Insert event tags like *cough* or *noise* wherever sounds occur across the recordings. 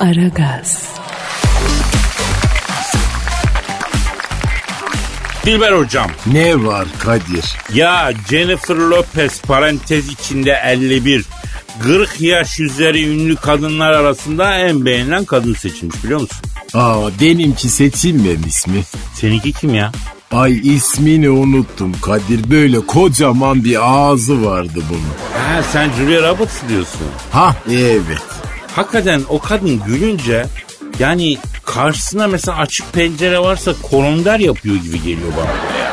Aragaz, Dilber hocam. Ne var Kadir? Ya Jennifer Lopez parantez içinde 51. 40 yaş üzeri ünlü kadınlar arasında en beğenilen kadın seçilmiş biliyor musun? Aa benimki seçilmemiş mi? Seninki kim ya? Ay ismini unuttum Kadir. Böyle kocaman bir ağzı vardı bunun. Ha sen Julia Roberts diyorsun. Ha evet. Hakikaten o kadın gülünce yani karşısına mesela açık pencere varsa koronder yapıyor gibi geliyor bana. ya.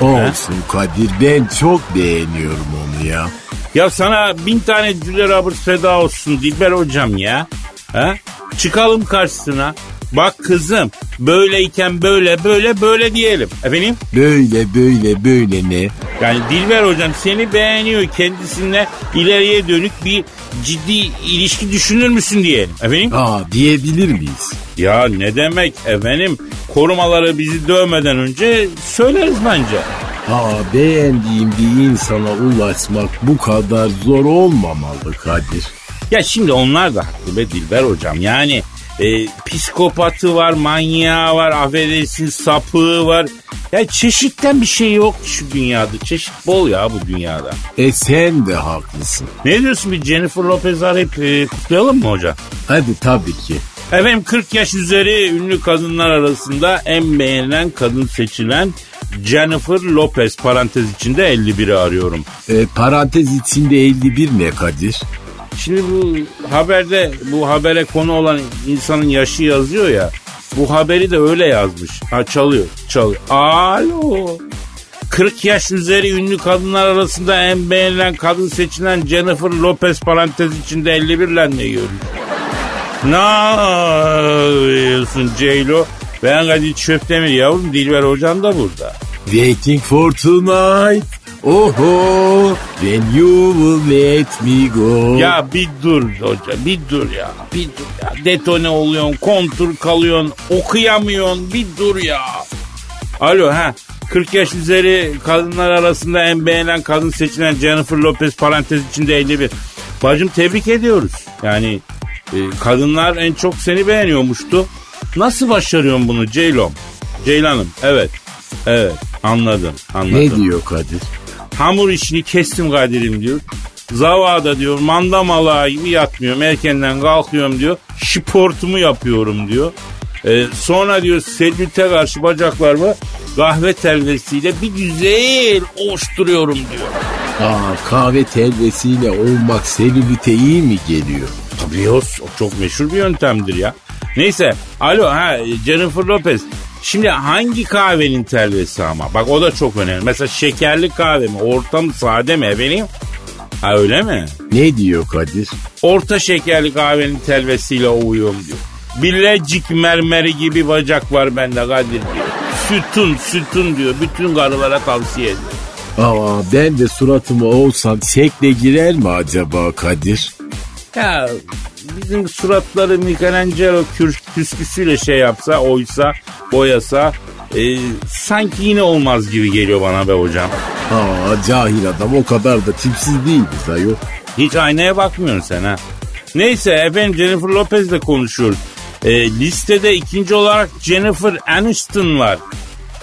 Olsun Kadir ben çok beğeniyorum onu ya. Ya sana bin tane Julia Roberts feda olsun Dilber hocam ya. Ha? Çıkalım karşısına. Bak kızım böyleyken böyle böyle böyle diyelim. Efendim? Böyle böyle böyle ne? Yani Dilber hocam seni beğeniyor kendisine ileriye dönük bir ciddi ilişki düşünür müsün diyelim. Efendim? Aa diyebilir miyiz? Ya ne demek efendim korumaları bizi dövmeden önce söyleriz bence. Aa beğendiğim bir insana ulaşmak bu kadar zor olmamalı Kadir. Ya şimdi onlar da haklı be Dilber hocam. Yani e, psikopatı var, manyağı var, affedersin sapığı var. Ya çeşitten bir şey yok şu dünyada. Çeşit bol ya bu dünyada. E sen de haklısın. Ne diyorsun bir Jennifer Lopez arayıp e, kutlayalım mı hocam? Hadi tabii ki. Efendim 40 yaş üzeri ünlü kadınlar arasında en beğenilen kadın seçilen Jennifer Lopez parantez içinde 51'i arıyorum. E, parantez içinde 51 ne Kadir? Şimdi bu haberde bu habere konu olan insanın yaşı yazıyor ya. Bu haberi de öyle yazmış. Ha çalıyor, çalıyor. Alo. 40 yaş üzeri ünlü kadınlar arasında en beğenilen kadın seçilen Jennifer Lopez parantez içinde 51 ile ne görüyor? Ne yapıyorsun Ceylo? Ben Kadir Çöptemir yavrum Dilber hocam da burada. Waiting for tonight. Oho. When you will let me go. Ya bir dur hoca bir dur ya bir dur ya detone oluyorsun kontur kalıyorsun okuyamıyorsun bir dur ya. Alo ha 40 yaş üzeri kadınlar arasında en beğenen kadın seçilen Jennifer Lopez parantez içinde 51. Bacım tebrik ediyoruz. Yani e, kadınlar en çok seni beğeniyormuştu. Nasıl başarıyorsun bunu Ceylon? Ceylan'ım evet. Evet anladım anladım. ne diyor Kadir? Hamur işini kestim Kadir'im diyor. Zavada diyor mandamalağı gibi yatmıyorum. Erkenden kalkıyorum diyor. Şiportumu yapıyorum diyor. Ee, sonra diyor selülte karşı bacaklarımı kahve telvesiyle bir güzel ovuşturuyorum diyor. Aa kahve telvesiyle olmak selülite iyi mi geliyor? Tabii o, o çok meşhur bir yöntemdir ya. Neyse alo ha Jennifer Lopez. Şimdi hangi kahvenin telvesi ama? Bak o da çok önemli. Mesela şekerli kahve mi? Orta mı sade mi efendim? Ha öyle mi? Ne diyor Kadir? Orta şekerli kahvenin telvesiyle uyuyorum diyor. Bilecik mermeri gibi bacak var bende Kadir diyor. Sütun sütun diyor. Bütün karılara tavsiye ediyor. Aa ben de suratımı olsam şekle girer mi acaba Kadir? Ya bizim suratları Michelangelo küsküsüyle şey yapsa, oysa, boyasa e, sanki yine olmaz gibi geliyor bana be hocam. Aa cahil adam o kadar da tipsiz değiliz ayol. Hiç aynaya bakmıyorsun sen ha. Neyse efendim Jennifer Lopez'le konuşuyoruz. E, listede ikinci olarak Jennifer Aniston var.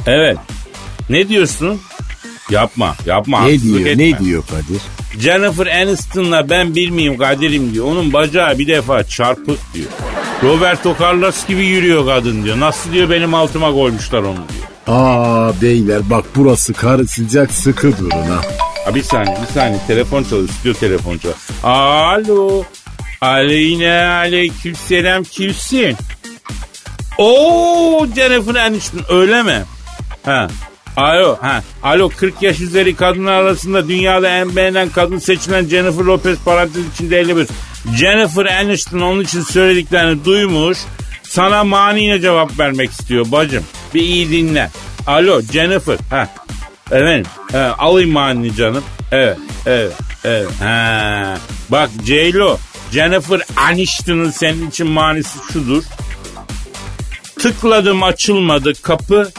Evet. Ne diyorsun? Yapma, yapma. Ne diyor etme. ne diyor Kadir? Jennifer Aniston'la ben bir miyim Kadir'im diyor. Onun bacağı bir defa çarpık diyor. Roberto Carlos gibi yürüyor kadın diyor. Nasıl diyor benim altıma koymuşlar onu diyor. Aa beyler bak burası karı sıcak sıkı durun ha. Ha bir saniye bir saniye telefon çalıyor stüdyo telefon çalıyor. Alo. Aleyne aleyküm selam kimsin? Oo Jennifer Aniston öyle mi? Ha. Alo, ha. Alo 40 yaş üzeri kadınlar arasında dünyada en beğenen kadın seçilen Jennifer Lopez parantez içinde 51. Jennifer Aniston onun için söylediklerini duymuş. Sana maniyle cevap vermek istiyor bacım. Bir iyi dinle. Alo Jennifer. Ha. Efendim. Ha, alayım manini canım. Evet. Evet. Evet. Ha. Bak J-Lo. Jennifer Aniston'un senin için manisi şudur. Tıkladım açılmadı kapı.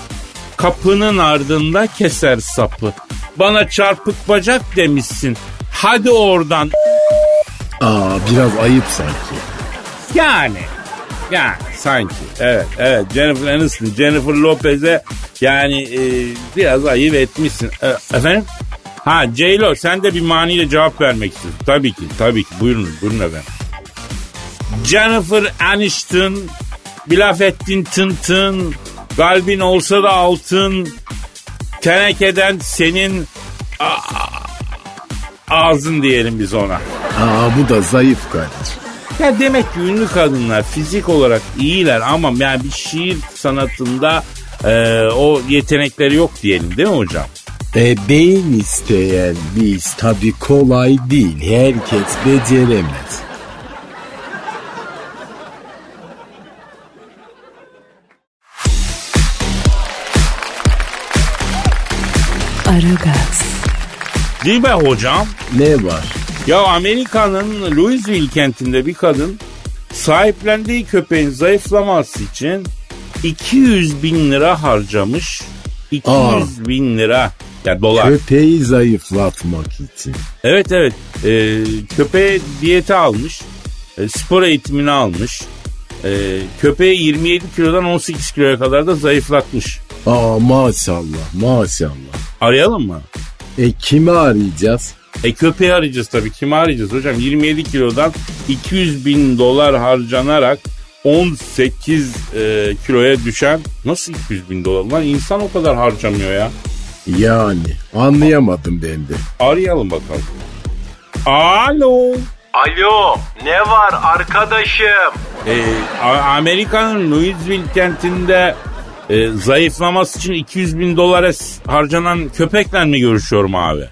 Kapının ardında keser sapı. Bana çarpık bacak demişsin. Hadi oradan. Aa biraz ayıp sanki. Yani Yani sanki. Evet evet Jennifer Aniston, Jennifer Lopez'e yani e, biraz ayıp etmişsin. E, efendim? Ha J-Lo sen de bir maniyle cevap vermek istiyorsun. Tabii ki tabii ki buyurun buyurun efendim. Jennifer Aniston bir laf ettin tın tın. Kalbin olsa da altın. Tenekeden senin ağzın diyelim biz ona. Aa bu da zayıf kardeşim. Ya demek ki ünlü kadınlar fizik olarak iyiler ama yani bir şiir sanatında e, o yetenekleri yok diyelim değil mi hocam? E beyin isteyen biz tabi kolay değil. Herkes beceremez. Aragaz, mi hocam? Ne var? Ya Amerika'nın Louisville kentinde bir kadın sahiplendiği köpeğin zayıflaması için 200 bin lira harcamış. 200 Aa. bin lira. Ya dolar. Köpeği zayıflatmak için. Evet evet. Ee, köpeğe diyete almış. e, spor eğitimini almış. E, köpeği 27 kilodan 18 kiloya kadar da zayıflatmış. Aa maşallah maşallah. Arayalım mı? E kimi arayacağız? E köpeği arayacağız tabii. Kimi arayacağız hocam? 27 kilodan 200 bin dolar harcanarak 18 e, kiloya düşen nasıl 200 bin dolar? Lan insan o kadar harcamıyor ya. Yani anlayamadım ben de. Arayalım bakalım. Alo. Alo ne var arkadaşım? E, A- Amerika'nın Louisville kentinde e, zayıflaması için 200 bin dolara harcanan köpekle mi görüşüyorum abi?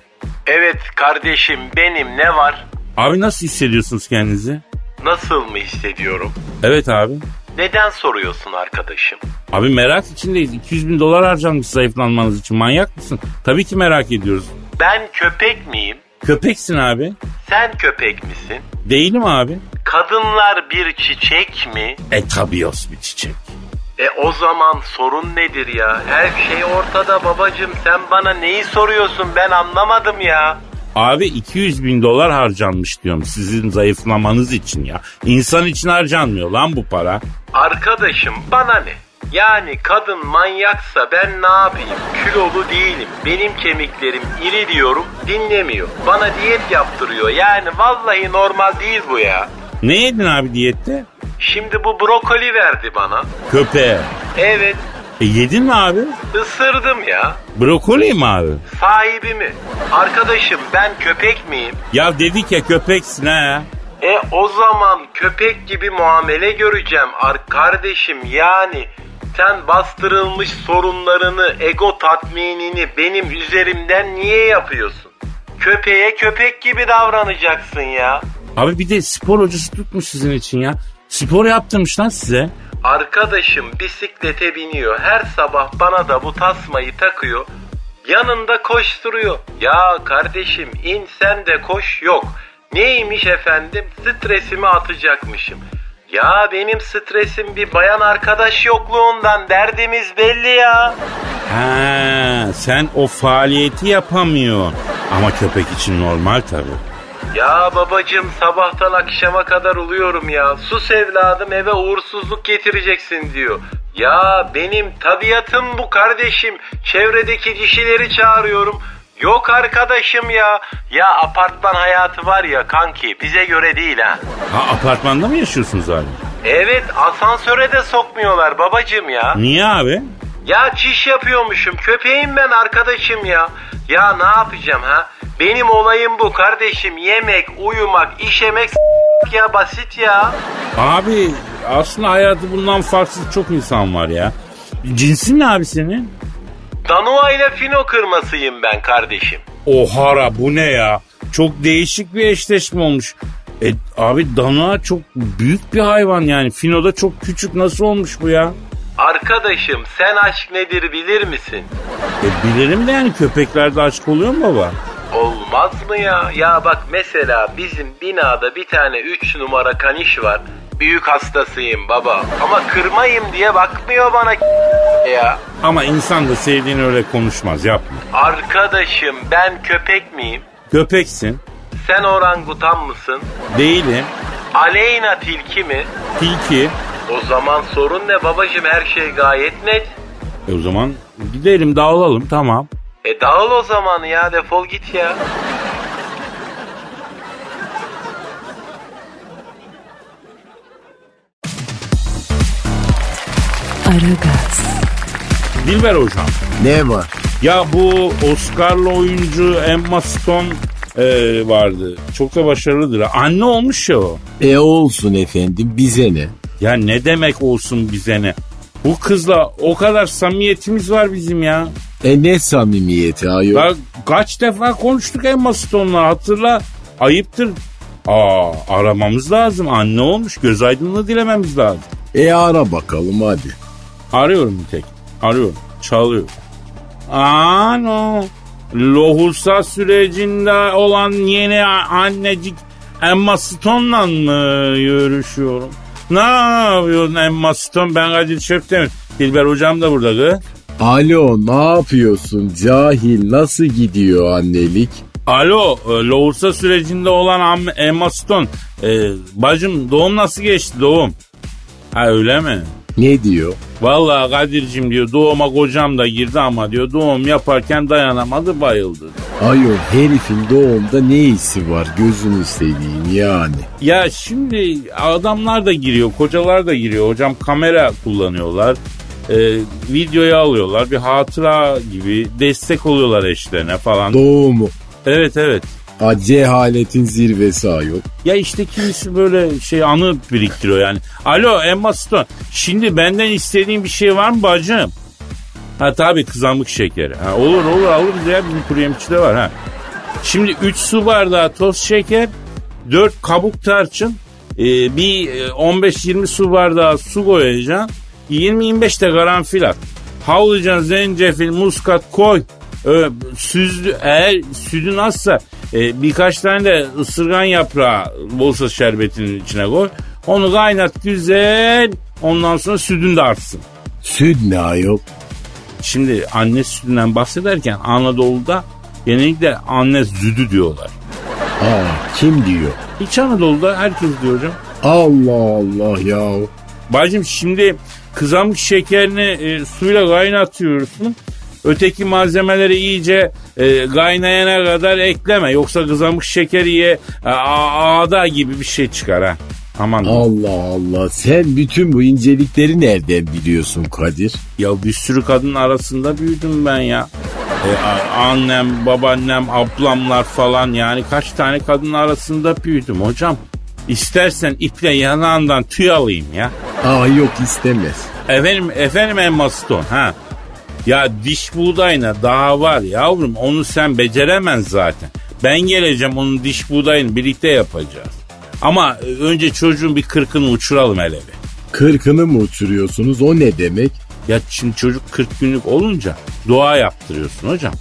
Evet kardeşim benim ne var? Abi nasıl hissediyorsunuz kendinizi? Nasıl mı hissediyorum? Evet abi. Neden soruyorsun arkadaşım? Abi merak içindeyiz. 200 bin dolar harcanmış zayıflanmanız için. Manyak mısın? Tabii ki merak ediyoruz. Ben köpek miyim? Köpeksin abi. Sen köpek misin? Değilim abi. Kadınlar bir çiçek mi? E tabios bir çiçek. E o zaman sorun nedir ya? Her şey ortada babacım sen bana neyi soruyorsun ben anlamadım ya. Abi 200 bin dolar harcanmış diyorum sizin zayıflamanız için ya. İnsan için harcanmıyor lan bu para. Arkadaşım bana ne? Yani kadın manyaksa ben ne yapayım? Kilolu değilim. Benim kemiklerim iri diyorum dinlemiyor. Bana diyet yaptırıyor. Yani vallahi normal değil bu ya. Ne yedin abi diyette? Şimdi bu brokoli verdi bana. Köpeğe. Evet E yedin mi abi? ısırdım ya. Brokoli mi abi? Sahibi mi? Arkadaşım ben köpek miyim? Ya dedik ya köpeksin ha. E o zaman köpek gibi muamele göreceğim ar kardeşim yani sen bastırılmış sorunlarını, ego tatminini benim üzerimden niye yapıyorsun? Köpeğe köpek gibi davranacaksın ya. Abi bir de spor hocası tutmuş sizin için ya. Spor yaptırmış lan size. Arkadaşım bisiklete biniyor. Her sabah bana da bu tasmayı takıyor. Yanında koşturuyor. Ya kardeşim in sen de koş yok. Neymiş efendim? Stresimi atacakmışım. Ya benim stresim bir bayan arkadaş yokluğundan derdimiz belli ya. Ha, sen o faaliyeti yapamıyorsun. Ama köpek için normal tabii. Ya babacım sabahtan akşama kadar uluyorum ya. Sus evladım eve uğursuzluk getireceksin diyor. Ya benim tabiatım bu kardeşim. Çevredeki dişileri çağırıyorum. Yok arkadaşım ya. Ya apartman hayatı var ya kanki bize göre değil ha. Ha apartmanda mı yaşıyorsunuz abi? Evet asansöre de sokmuyorlar babacım ya. Niye abi? Ya çiş yapıyormuşum. Köpeğim ben arkadaşım ya. Ya ne yapacağım ha? Benim olayım bu kardeşim. Yemek, uyumak, işemek ya basit ya. Abi aslında hayatı bundan farksız çok insan var ya. Cinsin ne abi senin? Danua ile fino kırmasıyım ben kardeşim. Ohara bu ne ya? Çok değişik bir eşleşme olmuş. E, abi dana çok büyük bir hayvan yani. Fino da çok küçük. Nasıl olmuş bu ya? Arkadaşım sen aşk nedir bilir misin? E, bilirim de yani köpeklerde aşk oluyor mu baba? Olmaz mı ya? Ya bak mesela bizim binada bir tane 3 numara kaniş var. Büyük hastasıyım baba. Ama kırmayayım diye bakmıyor bana ya. Ama insan da sevdiğini öyle konuşmaz yapma. Arkadaşım ben köpek miyim? Köpeksin. Sen orangutan mısın? Değilim. Aleyna tilki mi? Tilki. O zaman sorun ne babacım her şey gayet net. E o zaman gidelim dağılalım tamam. E dağıl o zaman ya defol git ya. Aragaz, Dilber hocam. Ne var? Ya bu Oscar'lı oyuncu Emma Stone e, vardı. Çok da başarılıdır. Anne olmuş ya o. E olsun efendim bize ne? Ya ne demek olsun bize ne? Bu kızla o kadar samimiyetimiz var bizim ya. E ne samimiyeti ayol? Ya kaç defa konuştuk Emma Stone'la hatırla. Ayıptır. Aa aramamız lazım. Anne olmuş. Göz aydınlığı dilememiz lazım. E ara bakalım hadi. Arıyorum bir tek. Arıyorum. Çalıyor. Ano. Lohusa sürecinde olan yeni annecik Emma Stone'la mı görüşüyorum? Ne yapıyorsun Emma Stone? Ben Kadir Çöptemir. Dilber hocam da burada kız. Alo ne yapıyorsun cahil nasıl gidiyor annelik? Alo, e, lohusa sürecinde olan Emma Stone. E, bacım doğum nasıl geçti doğum? Ha öyle mi? Ne diyor? Vallahi Kadir'cim diyor doğuma kocam da girdi ama diyor doğum yaparken dayanamadı bayıldı. Ayol herifin doğumda ne işi var gözünü seveyim yani. Ya şimdi adamlar da giriyor, kocalar da giriyor. Hocam kamera kullanıyorlar. E, videoya alıyorlar. Bir hatıra gibi destek oluyorlar eşlerine falan. Doğumu. evet evet. A cehaletin zirvesi ayol. Ya işte kimisi böyle şey anı biriktiriyor yani. Alo Emma Stone. Şimdi benden istediğin bir şey var mı bacım? Ha tabii kızamık şekeri. Ha, olur olur alırız ya bizim kuru yemişçide var ha. Şimdi 3 su bardağı toz şeker, 4 kabuk tarçın, e, bir e, 15-20 su bardağı su koyacaksın. 20-25 de karanfil at. Havlayacaksın zencefil, muskat koy. Ö, süzlü, eğer sütün azsa e, birkaç tane de ısırgan yaprağı bolsa şerbetinin içine koy. Onu kaynat güzel. Ondan sonra sütün de artsın. Süt ne ayol? Şimdi anne sütünden bahsederken Anadolu'da genellikle anne sütü diyorlar. Aa kim diyor? İç Anadolu'da herkes diyor hocam. Allah Allah ya. Bacım şimdi kızamık şekerini e, suyla kaynatıyorsun. Öteki malzemeleri iyice e, kaynayana kadar ekleme. Yoksa kızamık şekeri ye e, ağda gibi bir şey çıkar ha. Aman. Allah Allah sen bütün bu incelikleri nereden biliyorsun Kadir? Ya bir sürü kadın arasında büyüdüm ben ya. E, annem, babaannem, ablamlar falan yani kaç tane kadın arasında büyüdüm hocam. İstersen iple yanağından tüy alayım ya. Aa yok istemez. Efendim, efendim Emma Stone ha. Ya diş buğdayına daha var yavrum onu sen beceremez zaten. Ben geleceğim onun diş buğdayını birlikte yapacağız. Ama önce çocuğun bir kırkını uçuralım hele bir. Kırkını mı uçuruyorsunuz o ne demek? Ya şimdi çocuk 40 günlük olunca dua yaptırıyorsun hocam.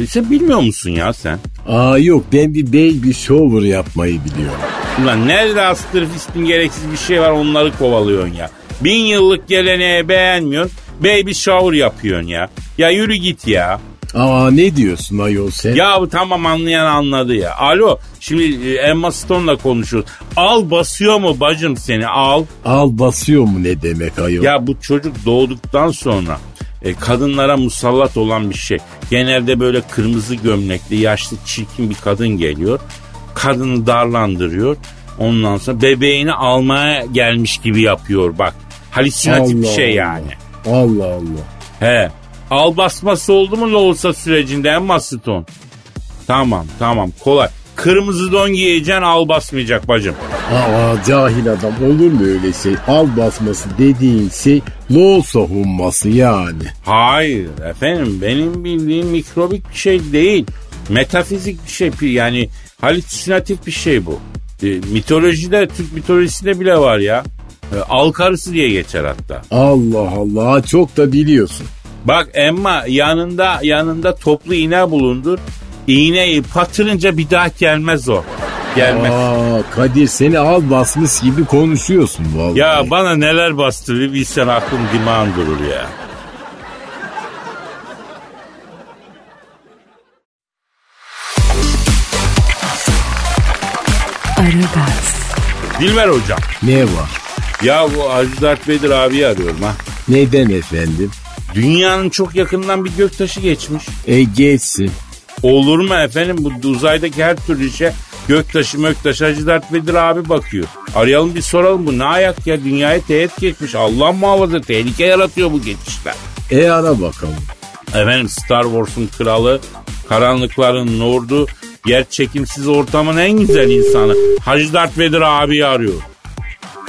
E sen bilmiyor musun ya sen? Aa yok ben bir baby shower yapmayı biliyorum. Ulan nerede astır fistin gereksiz bir şey var onları kovalıyorsun ya. Bin yıllık geleneği beğenmiyorsun. Baby shower yapıyorsun ya. Ya yürü git ya. Aa ne diyorsun ayol sen? Ya bu tamam anlayan anladı ya. Alo şimdi e, Emma Stone'la konuşuyoruz. Al basıyor mu bacım seni al. Al basıyor mu ne demek ayol? Ya bu çocuk doğduktan sonra e, kadınlara musallat olan bir şey. Genelde böyle kırmızı gömlekli yaşlı çirkin bir kadın geliyor. Kadını darlandırıyor. Ondan sonra bebeğini almaya gelmiş gibi yapıyor bak. Halüsinatif bir şey yani. Allah Allah. He. Al basması oldu mu olsa sürecinde Emma Stone? Tamam tamam kolay. Kırmızı don giyeceksin al basmayacak bacım. Aa cahil adam olur mu öyle şey? Al basması dediğin şey loğusa humması yani. Hayır efendim benim bildiğim mikrobik bir şey değil. Metafizik bir şey yani halüsinatif bir şey bu. E, mitolojide Türk mitolojisinde bile var ya. E, al karısı diye geçer hatta. Allah Allah çok da biliyorsun. Bak Emma yanında yanında toplu iğne bulundur. İğneyi patırınca bir daha gelmez o. Gelmez. Aa Kadir seni al basmış gibi konuşuyorsun vallahi. Ya bana neler bastı bir bilsen aklım dimağın durur ya. Aragaz, Dilber hocam. Ne var? Ya bu Hacı Dert Vedir abi arıyorum ha. Neden efendim? Dünyanın çok yakından bir göktaşı geçmiş. E geçsin. Olur mu efendim bu uzaydaki her türlü işe göktaşı möktaşı Hacı Dert Vedir abi bakıyor. Arayalım bir soralım bu ne ayak ya dünyaya teğet geçmiş. Allah muhafaza tehlike yaratıyor bu geçişler. E ara bakalım. Efendim Star Wars'un kralı, karanlıkların lordu, yer çekimsiz ortamın en güzel insanı. Hacı Dert Vedir abi arıyor.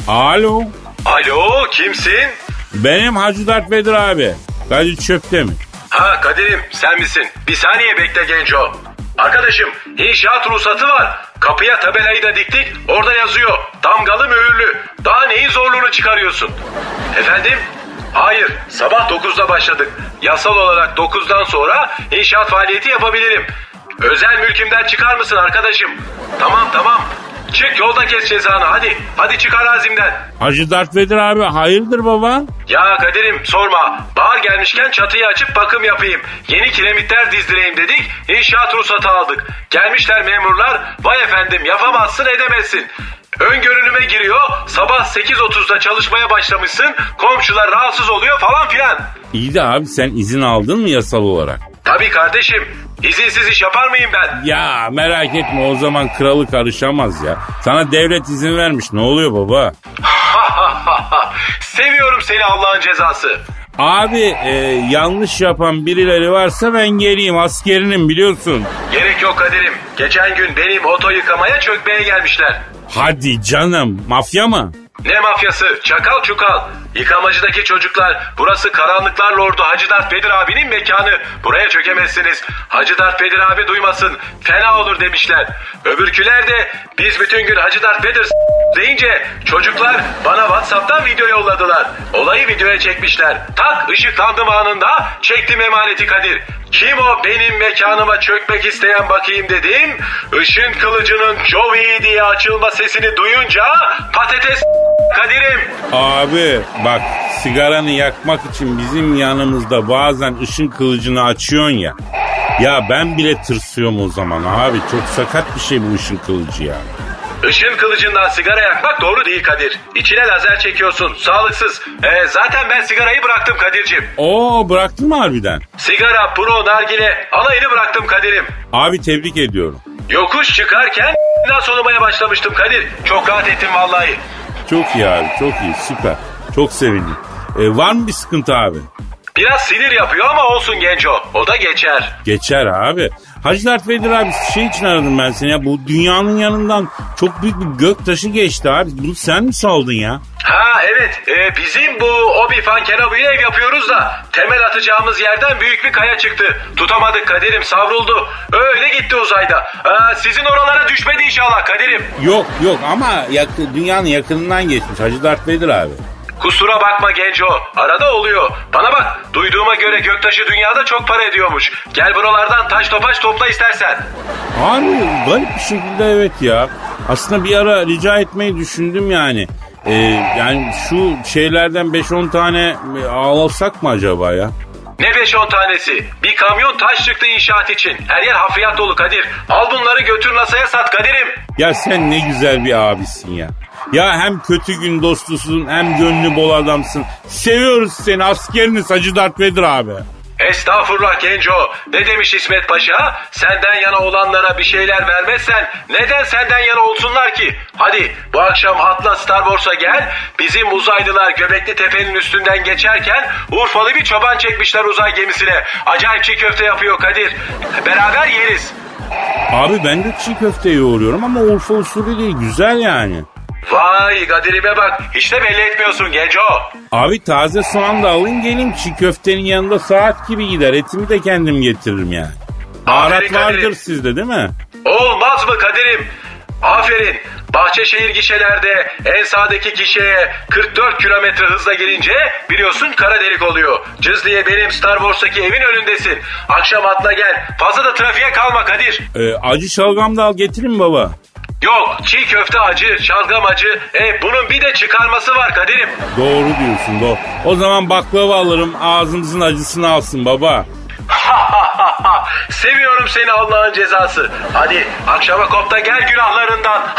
Alo. Alo kimsin? Benim Hacı Dert Vedir abi. Kadir çöpte mi? Ha Kadir'im sen misin? Bir saniye bekle Genco. Arkadaşım inşaat ruhsatı var. Kapıya tabelayı da diktik. Orada yazıyor. Damgalı mühürlü. Daha neyin zorluğunu çıkarıyorsun? Efendim? Hayır. Sabah 9'da başladık. Yasal olarak 9'dan sonra inşaat faaliyeti yapabilirim. Özel mülkümden çıkar mısın arkadaşım? Tamam tamam. Çık yolda kes cezanı hadi. Hadi çık arazimden. Hacı Dert Vedir abi hayırdır baba? Ya Kadir'im sorma. Bahar gelmişken çatıyı açıp bakım yapayım. Yeni kiremitler dizdireyim dedik. İnşaat ruhsatı aldık. Gelmişler memurlar. Vay efendim yapamazsın edemezsin. Ön görünüme giriyor. Sabah 8.30'da çalışmaya başlamışsın. Komşular rahatsız oluyor falan filan. İyi de abi sen izin aldın mı yasal olarak? Tabii kardeşim. İzinsiz iş yapar mıyım ben? Ya merak etme o zaman kralı karışamaz ya. Sana devlet izin vermiş ne oluyor baba? *laughs* Seviyorum seni Allah'ın cezası. Abi e, yanlış yapan birileri varsa ben geleyim askerinim biliyorsun. Gerek yok Kadir'im. Geçen gün benim oto yıkamaya çökmeye gelmişler. Hadi canım mafya mı? Ne mafyası? Çakal çukal. Yıkamacıdaki çocuklar burası karanlıklar lordu Hacı Dert Bedir abinin mekanı. Buraya çökemezsiniz. Hacı Dert Bedir abi duymasın. Fena olur demişler. Öbürküler de biz bütün gün Hacı Dert Bedir deyince çocuklar bana Whatsapp'tan video yolladılar. Olayı videoya çekmişler. Tak ışıklandım anında çektim emaneti Kadir. Kim o benim mekanıma çökmek isteyen bakayım dedim. Işın kılıcının Joey diye açılma sesini duyunca patates *laughs* Kadir'im. Abi bak sigaranı yakmak için bizim yanımızda bazen ışın kılıcını açıyorsun ya. Ya ben bile tırsıyorum o zaman abi. Çok sakat bir şey bu ışın kılıcı ya. Işın kılıcından sigara yakmak doğru değil Kadir. İçine lazer çekiyorsun. Sağlıksız. Ee, zaten ben sigarayı bıraktım Kadir'cim. Oo bıraktın mı harbiden? Sigara, pro, nargile alayını bıraktım Kadir'im. Abi tebrik ediyorum. Yokuş çıkarken solumaya başlamıştım Kadir. Çok rahat ettim vallahi. Çok iyi abi çok iyi süper. Çok sevindim. E, var mı bir sıkıntı abi? Biraz sinir yapıyor ama olsun Genco. O da geçer. Geçer abi. Hacı Dert Vedir abi şey için aradım ben seni ya. Bu dünyanın yanından çok büyük bir gök taşı geçti abi. Bunu sen mi saldın ya? Ha evet Ee, bizim bu Obi-Wan Kenobi'ye ev yapıyoruz da temel atacağımız yerden büyük bir kaya çıktı. Tutamadık Kadir'im savruldu. Öyle gitti uzayda. Aa, sizin oralara düşmedi inşallah Kadir'im. Yok yok ama yakı, dünyanın yakınından geçmiş Hacı Dert Vedir abi. Kusura bakma Genco. Arada oluyor. Bana bak. Duyduğuma göre göktaşı dünyada çok para ediyormuş. Gel buralardan taş topaç topla istersen. Abi garip bir şekilde evet ya. Aslında bir ara rica etmeyi düşündüm yani. Ee, yani şu şeylerden 5-10 tane e, alsak mı acaba ya? Ne 5-10 tanesi? Bir kamyon taş çıktı inşaat için. Her yer hafriyat dolu Kadir. Al bunları götür NASA'ya sat Kadir'im. Ya sen ne güzel bir abisin ya. Ya hem kötü gün dostusun hem gönlü bol adamsın. Seviyoruz seni askeriniz Hacı Dert Vedir abi. Estağfurullah Genco. Ne demiş İsmet Paşa? Senden yana olanlara bir şeyler vermezsen neden senden yana olsunlar ki? Hadi bu akşam atla Star Wars'a gel. Bizim uzaylılar Göbekli Tepe'nin üstünden geçerken Urfalı bir çoban çekmişler uzay gemisine. Acayip çiğ köfte yapıyor Kadir. Beraber yeriz. Abi ben de çiğ köfte yoğuruyorum ama Urfa usulü değil güzel yani. Vay Kadir'ime bak. Hiç de belli etmiyorsun Genco. Abi taze soğan da alayım geleyim çiğ köftenin yanında saat gibi gider. Etimi de kendim getiririm yani. Baharat vardır sizde değil mi? Olmaz mı Kadir'im? Aferin. Bahçeşehir gişelerde en sağdaki gişeye 44 kilometre hızla girince biliyorsun kara delik oluyor. Cız diye benim Star Wars'taki evin önündesin. Akşam atla gel. Fazla da trafiğe kalma Kadir. Ee, acı şalgam da al getirin baba. Yok çiğ köfte acı, şalgam acı. E bunun bir de çıkarması var Kadir'im. Doğru diyorsun doğru. O zaman baklava alırım ağzımızın acısını alsın baba. *laughs* Seviyorum seni Allah'ın cezası. Hadi akşama kopta gel günahlarından. *laughs*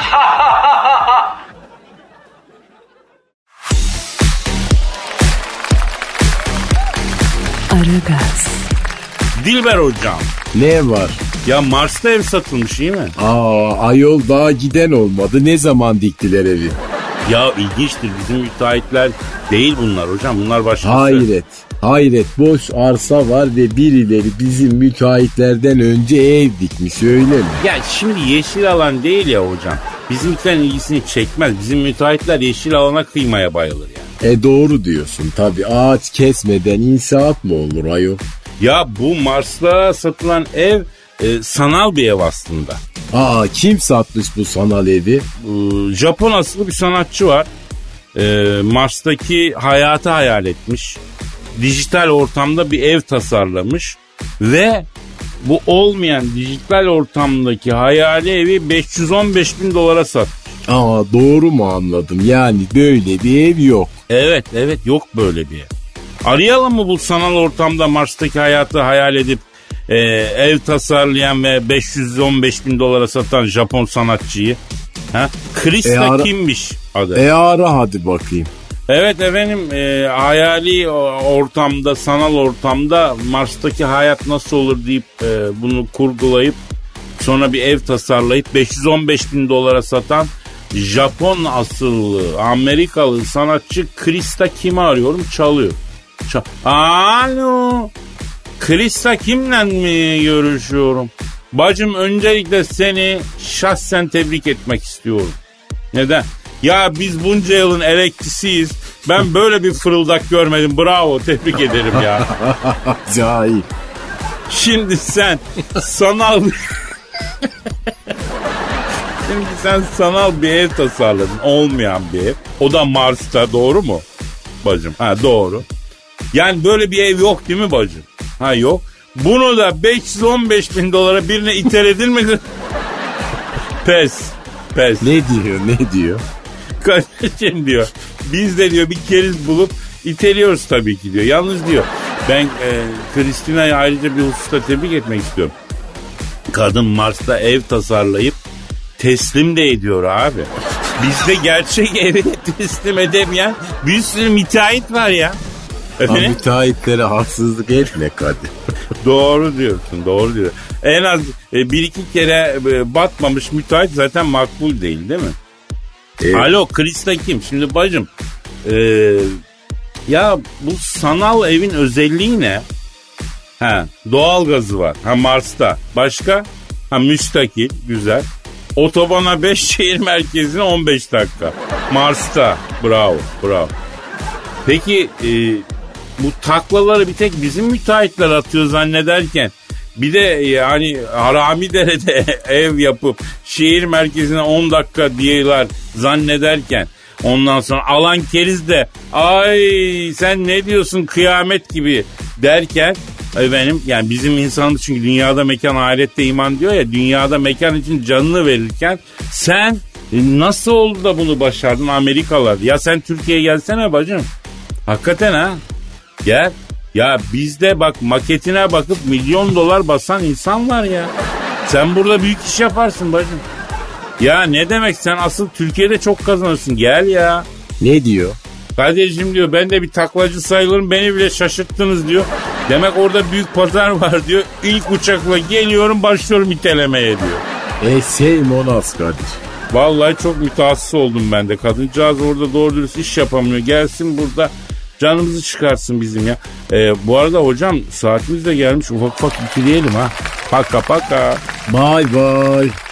Aragaz. Dilber hocam ne var? Ya Mars'ta ev satılmış iyi mi? Aa ayol daha giden olmadı. Ne zaman diktiler evi? Ya ilginçtir bizim müteahhitler değil bunlar hocam. Bunlar başkası. Hayret. Hayret boş arsa var ve birileri bizim müteahhitlerden önce ev dikmiş öyle mi? Ya şimdi yeşil alan değil ya hocam. Bizimkilerin ilgisini çekmez. Bizim müteahhitler yeşil alana kıymaya bayılır yani. E doğru diyorsun tabi ağaç kesmeden inşaat mı olur ayol? Ya bu Mars'ta satılan ev e, sanal bir ev aslında. Aa kim satmış bu sanal evi? Ee, Japon asıllı bir sanatçı var. Ee, Mars'taki hayatı hayal etmiş. Dijital ortamda bir ev tasarlamış. Ve bu olmayan dijital ortamdaki hayali evi 515 bin dolara sat. Aa doğru mu anladım yani böyle bir ev yok. Evet evet yok böyle bir ev. Arayalım mı bu sanal ortamda Mars'taki hayatı hayal edip e, ev tasarlayan ve 515 bin dolara satan Japon sanatçıyı? Ha? Krista E, ara- kimmiş adı? E ara hadi bakayım. Evet efendim e, hayali ortamda sanal ortamda Mars'taki hayat nasıl olur deyip e, bunu kurgulayıp sonra bir ev tasarlayıp 515 bin dolara satan Japon asıllı Amerikalı sanatçı Krista kimi arıyorum çalıyor. Ça- Alo Krista kimle mi görüşüyorum? Bacım öncelikle seni şahsen tebrik etmek istiyorum. Neden? Ya biz bunca yılın elektrisiyiz. Ben böyle bir fırıldak görmedim. Bravo tebrik ederim ya. *laughs* Cahil. Şimdi sen sanal Şimdi sen sanal bir ev tasarladın. Olmayan bir ev. O da Mars'ta doğru mu? Bacım. Ha doğru. Yani böyle bir ev yok değil mi bacım? Ha yok. Bunu da 515 bin dolara birine iteledin mi? *laughs* Pes. Pes. Ne diyor ne diyor? Kardeşim diyor. Biz de diyor bir keriz bulup iteliyoruz tabii ki diyor. Yalnız diyor ben e, Kristina'yı ayrıca bir hususta tebrik etmek istiyorum. Kadın Mars'ta ev tasarlayıp teslim de ediyor abi. Bizde gerçek *laughs* evi teslim edemeyen bir sürü müteahhit var ya. Ha, Efendim? müteahhitlere haksızlık etme Kadir. *laughs* Doğru diyorsun doğru diyor. En az e, bir iki kere e, batmamış müteahhit zaten makbul değil değil mi? Evet. Alo Krista kim? Şimdi bacım e, ya bu sanal evin özelliği ne? Ha, doğal gazı var. Ha Mars'ta. Başka? Ha müstakil. Güzel. Otobana *laughs* 5 şehir merkezine 15 dakika. Mars'ta. Bravo. Bravo. Peki e, bu taklaları bir tek bizim müteahhitler atıyor zannederken. Bir de yani harami derede *laughs* ev yapıp şehir merkezine 10 dakika diyorlar zannederken. Ondan sonra alan keriz de ay sen ne diyorsun kıyamet gibi? derken efendim yani bizim insanımız çünkü dünyada mekan ahirette iman diyor ya dünyada mekan için canını verirken sen nasıl oldu da bunu başardın Amerikalılar? Ya sen Türkiye'ye gelsene bacım. Hakikaten ha Gel. Ya bizde bak maketine bakıp milyon dolar basan insan var ya. Sen burada büyük iş yaparsın bacım. Ya ne demek sen asıl Türkiye'de çok kazanırsın gel ya. Ne diyor? Kadir'cim diyor ben de bir taklacı sayılırım beni bile şaşırttınız diyor. Demek orada büyük pazar var diyor. İlk uçakla geliyorum başlıyorum itelemeye diyor. E şey Monas Kadir. Vallahi çok mütehassıs oldum ben de. Kadıncağız orada doğru dürüst iş yapamıyor. Gelsin burada canımızı çıkarsın bizim ya. Ee, bu arada hocam saatimiz de gelmiş. Ufak ufak bitirelim ha. Paka paka. Bye bye.